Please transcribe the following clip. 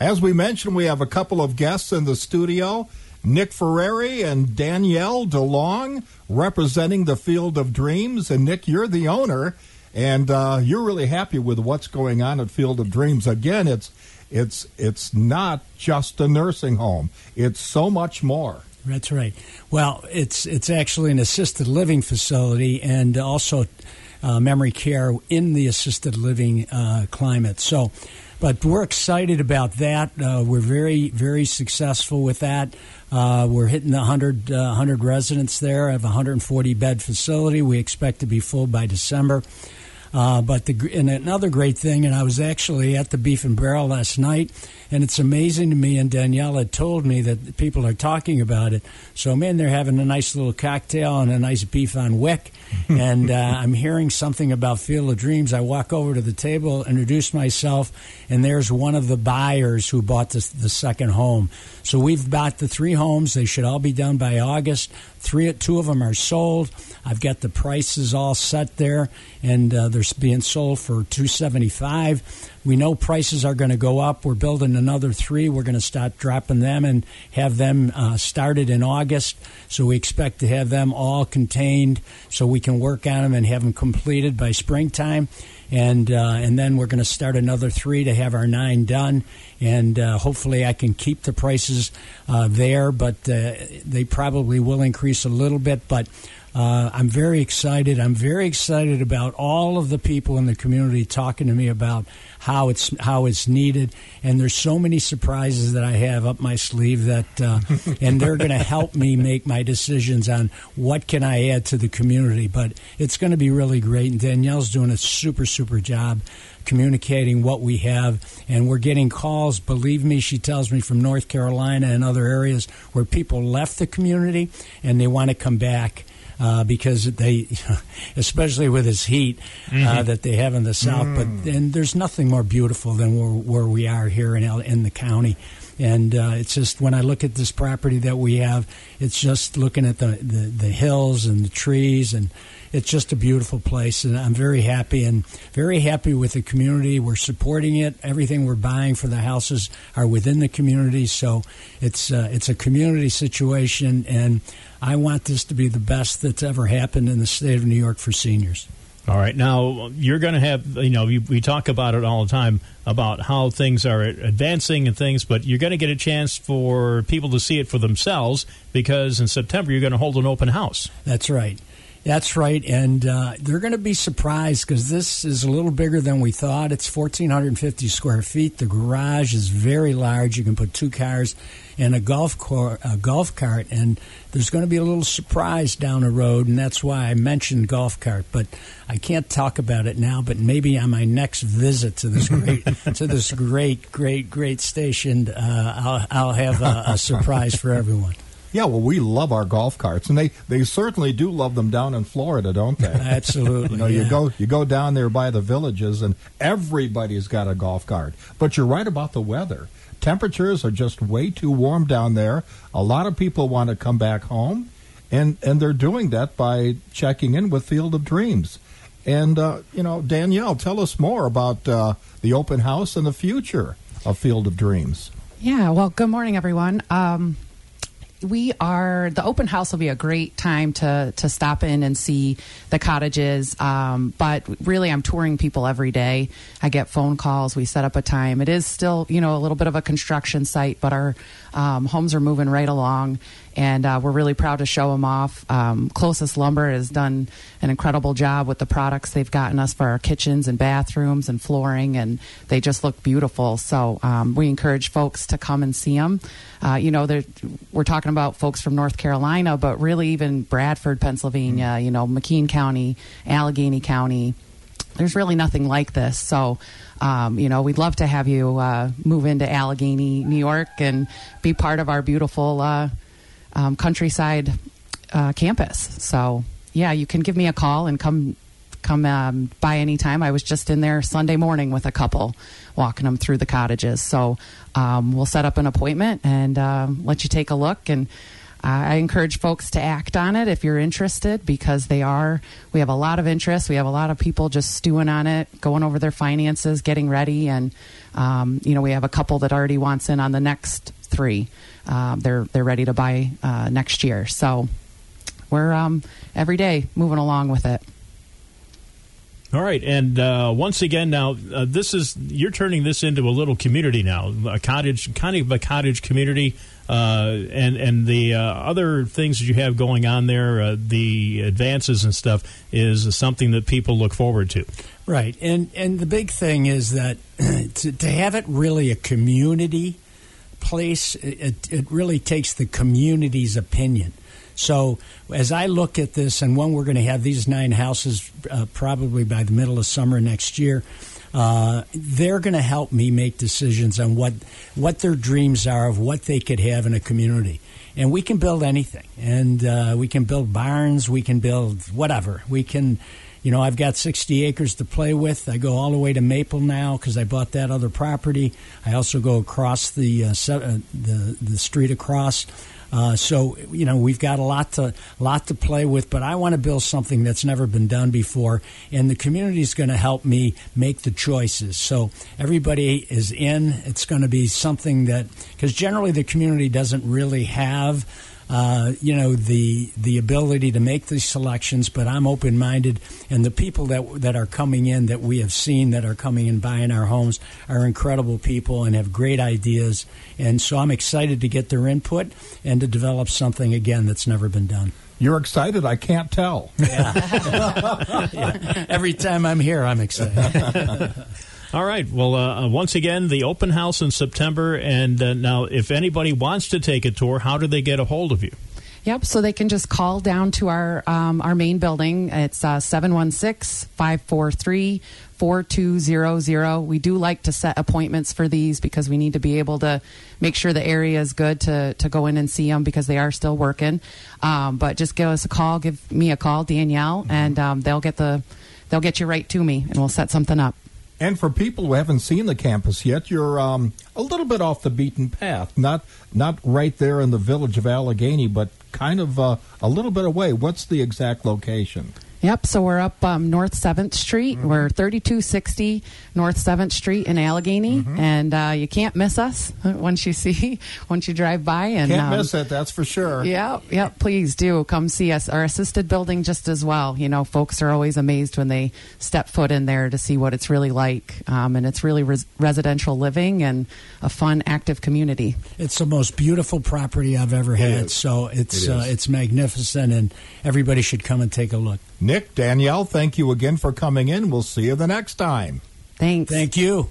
As we mentioned, we have a couple of guests in the studio. Nick Ferrari and Danielle DeLong representing the Field of Dreams. And Nick, you're the owner, and uh, you're really happy with what's going on at Field of Dreams. Again, it's it's it's not just a nursing home; it's so much more. That's right. Well, it's it's actually an assisted living facility and also uh, memory care in the assisted living uh, climate. So but we're excited about that. Uh, we're very, very successful with that. Uh, we're hitting the 100, uh, 100 residents there. I have a 140 bed facility. We expect to be full by December. Uh, but the, and another great thing, and I was actually at the Beef and Barrel last night, and it's amazing to me. And Danielle had told me that people are talking about it. So, man, they're having a nice little cocktail and a nice beef on weck. and uh, I'm hearing something about Field of Dreams. I walk over to the table, introduce myself, and there's one of the buyers who bought the, the second home. So we've bought the three homes. They should all be done by August. Three, two of them are sold. I've got the prices all set there, and uh, they're being sold for two seventy five. We know prices are going to go up. We're building another three. We're going to start dropping them and have them uh, started in August. So we expect to have them all contained, so we can work on them and have them completed by springtime and uh, and then we're going to start another three to have our nine done, and uh, hopefully I can keep the prices uh, there, but uh, they probably will increase a little bit, but. Uh, I'm very excited. I'm very excited about all of the people in the community talking to me about how it's how it's needed. And there's so many surprises that I have up my sleeve that, uh, and they're going to help me make my decisions on what can I add to the community. But it's going to be really great. And Danielle's doing a super super job communicating what we have, and we're getting calls. Believe me, she tells me from North Carolina and other areas where people left the community and they want to come back uh, because they, especially with this heat uh, mm-hmm. uh, that they have in the south. Mm. But and there's nothing more beautiful than where, where we are here in in the county. And uh, it's just when I look at this property that we have, it's just looking at the, the, the hills and the trees and it's just a beautiful place, and I'm very happy and very happy with the community. We're supporting it. Everything we're buying for the houses are within the community, so it's uh, it's a community situation, and I want this to be the best that's ever happened in the state of New York for seniors. All right. Now, you're going to have, you know, we, we, talk about it all the time about how things are advancing and things, but you're going to get a chance for people to see it for themselves because in September you're going to hold an open house. That's right. That's right, and uh, they're going to be surprised because this is a little bigger than we thought. It's 1,450 square feet. The garage is very large. You can put two cars and a golf car, a golf cart, and there's going to be a little surprise down the road, and that's why I mentioned golf cart. But I can't talk about it now. But maybe on my next visit to this great to this great, great, great station, uh, I'll, I'll have a, a surprise for everyone. Yeah, well, we love our golf carts, and they, they certainly do love them down in Florida, don't they? Absolutely. you know, yeah. you go you go down there by the villages, and everybody's got a golf cart. But you're right about the weather. Temperatures are just way too warm down there. A lot of people want to come back home, and and they're doing that by checking in with Field of Dreams. And uh, you know, Danielle, tell us more about uh, the open house and the future of Field of Dreams. Yeah. Well, good morning, everyone. Um, we are the open house will be a great time to to stop in and see the cottages um, but really i'm touring people every day i get phone calls we set up a time it is still you know a little bit of a construction site but our um, homes are moving right along and uh, we're really proud to show them off. Um, Closest Lumber has done an incredible job with the products they've gotten us for our kitchens and bathrooms and flooring, and they just look beautiful. So um, we encourage folks to come and see them. Uh, you know, we're talking about folks from North Carolina, but really even Bradford, Pennsylvania, mm-hmm. you know, McKean County, Allegheny County. There's really nothing like this. So, um, you know, we'd love to have you uh, move into Allegany, New York, and be part of our beautiful uh, um, countryside uh, campus. So yeah, you can give me a call and come come um, by anytime. I was just in there Sunday morning with a couple, walking them through the cottages. So um, we'll set up an appointment and um, let you take a look. And I encourage folks to act on it if you're interested because they are. We have a lot of interest. We have a lot of people just stewing on it, going over their finances, getting ready, and um, you know we have a couple that already wants in on the next three. Uh, they're they're ready to buy uh, next year. So we're um, every day moving along with it. All right, and uh, once again, now uh, this is you're turning this into a little community now, a cottage, kind of a cottage community, uh, and and the uh, other things that you have going on there, uh, the advances and stuff, is something that people look forward to. Right, and and the big thing is that to, to have it really a community place, it, it really takes the community's opinion. So as I look at this, and when we're going to have these nine houses, uh, probably by the middle of summer next year, uh, they're going to help me make decisions on what what their dreams are of what they could have in a community. And we can build anything, and uh, we can build barns, we can build whatever, we can. You know, I've got 60 acres to play with. I go all the way to Maple now because I bought that other property. I also go across the uh, uh, the the street across. Uh, so you know we've got a lot to lot to play with, but I want to build something that's never been done before, and the community is going to help me make the choices. So everybody is in. It's going to be something that because generally the community doesn't really have uh, you know the the ability to make these selections, but I'm open minded, and the people that that are coming in that we have seen that are coming and buying our homes are incredible people and have great ideas, and so I'm excited to get their input and to develop something again that's never been done. You're excited? I can't tell. Yeah. yeah. Every time I'm here, I'm excited. All right. Well, uh, uh, once again, the open house in September. And uh, now, if anybody wants to take a tour, how do they get a hold of you? Yep. So they can just call down to our um, our main building. It's uh, 716 543 4200. We do like to set appointments for these because we need to be able to make sure the area is good to, to go in and see them because they are still working. Um, but just give us a call, give me a call, Danielle, mm-hmm. and um, they'll get the they'll get you right to me and we'll set something up. And for people who haven't seen the campus yet, you're um, a little bit off the beaten path. Not not right there in the village of Allegany, but kind of uh, a little bit away. What's the exact location? Yep. So we're up um, North Seventh Street. Mm-hmm. We're thirty two sixty North Seventh Street in Allegany, mm-hmm. and uh, you can't miss us once you see once you drive by. And can't um, miss it. That's for sure. Yeah. Yeah. Please do come see us. Our assisted building just as well. You know, folks are always amazed when they step foot in there to see what it's really like, um, and it's really res- residential living and a fun, active community. It's the most beautiful property I've ever had. So it's it uh, it's magnificent, and everybody should come and take a look. Nick, Danielle, thank you again for coming in. We'll see you the next time. Thanks. Thank you.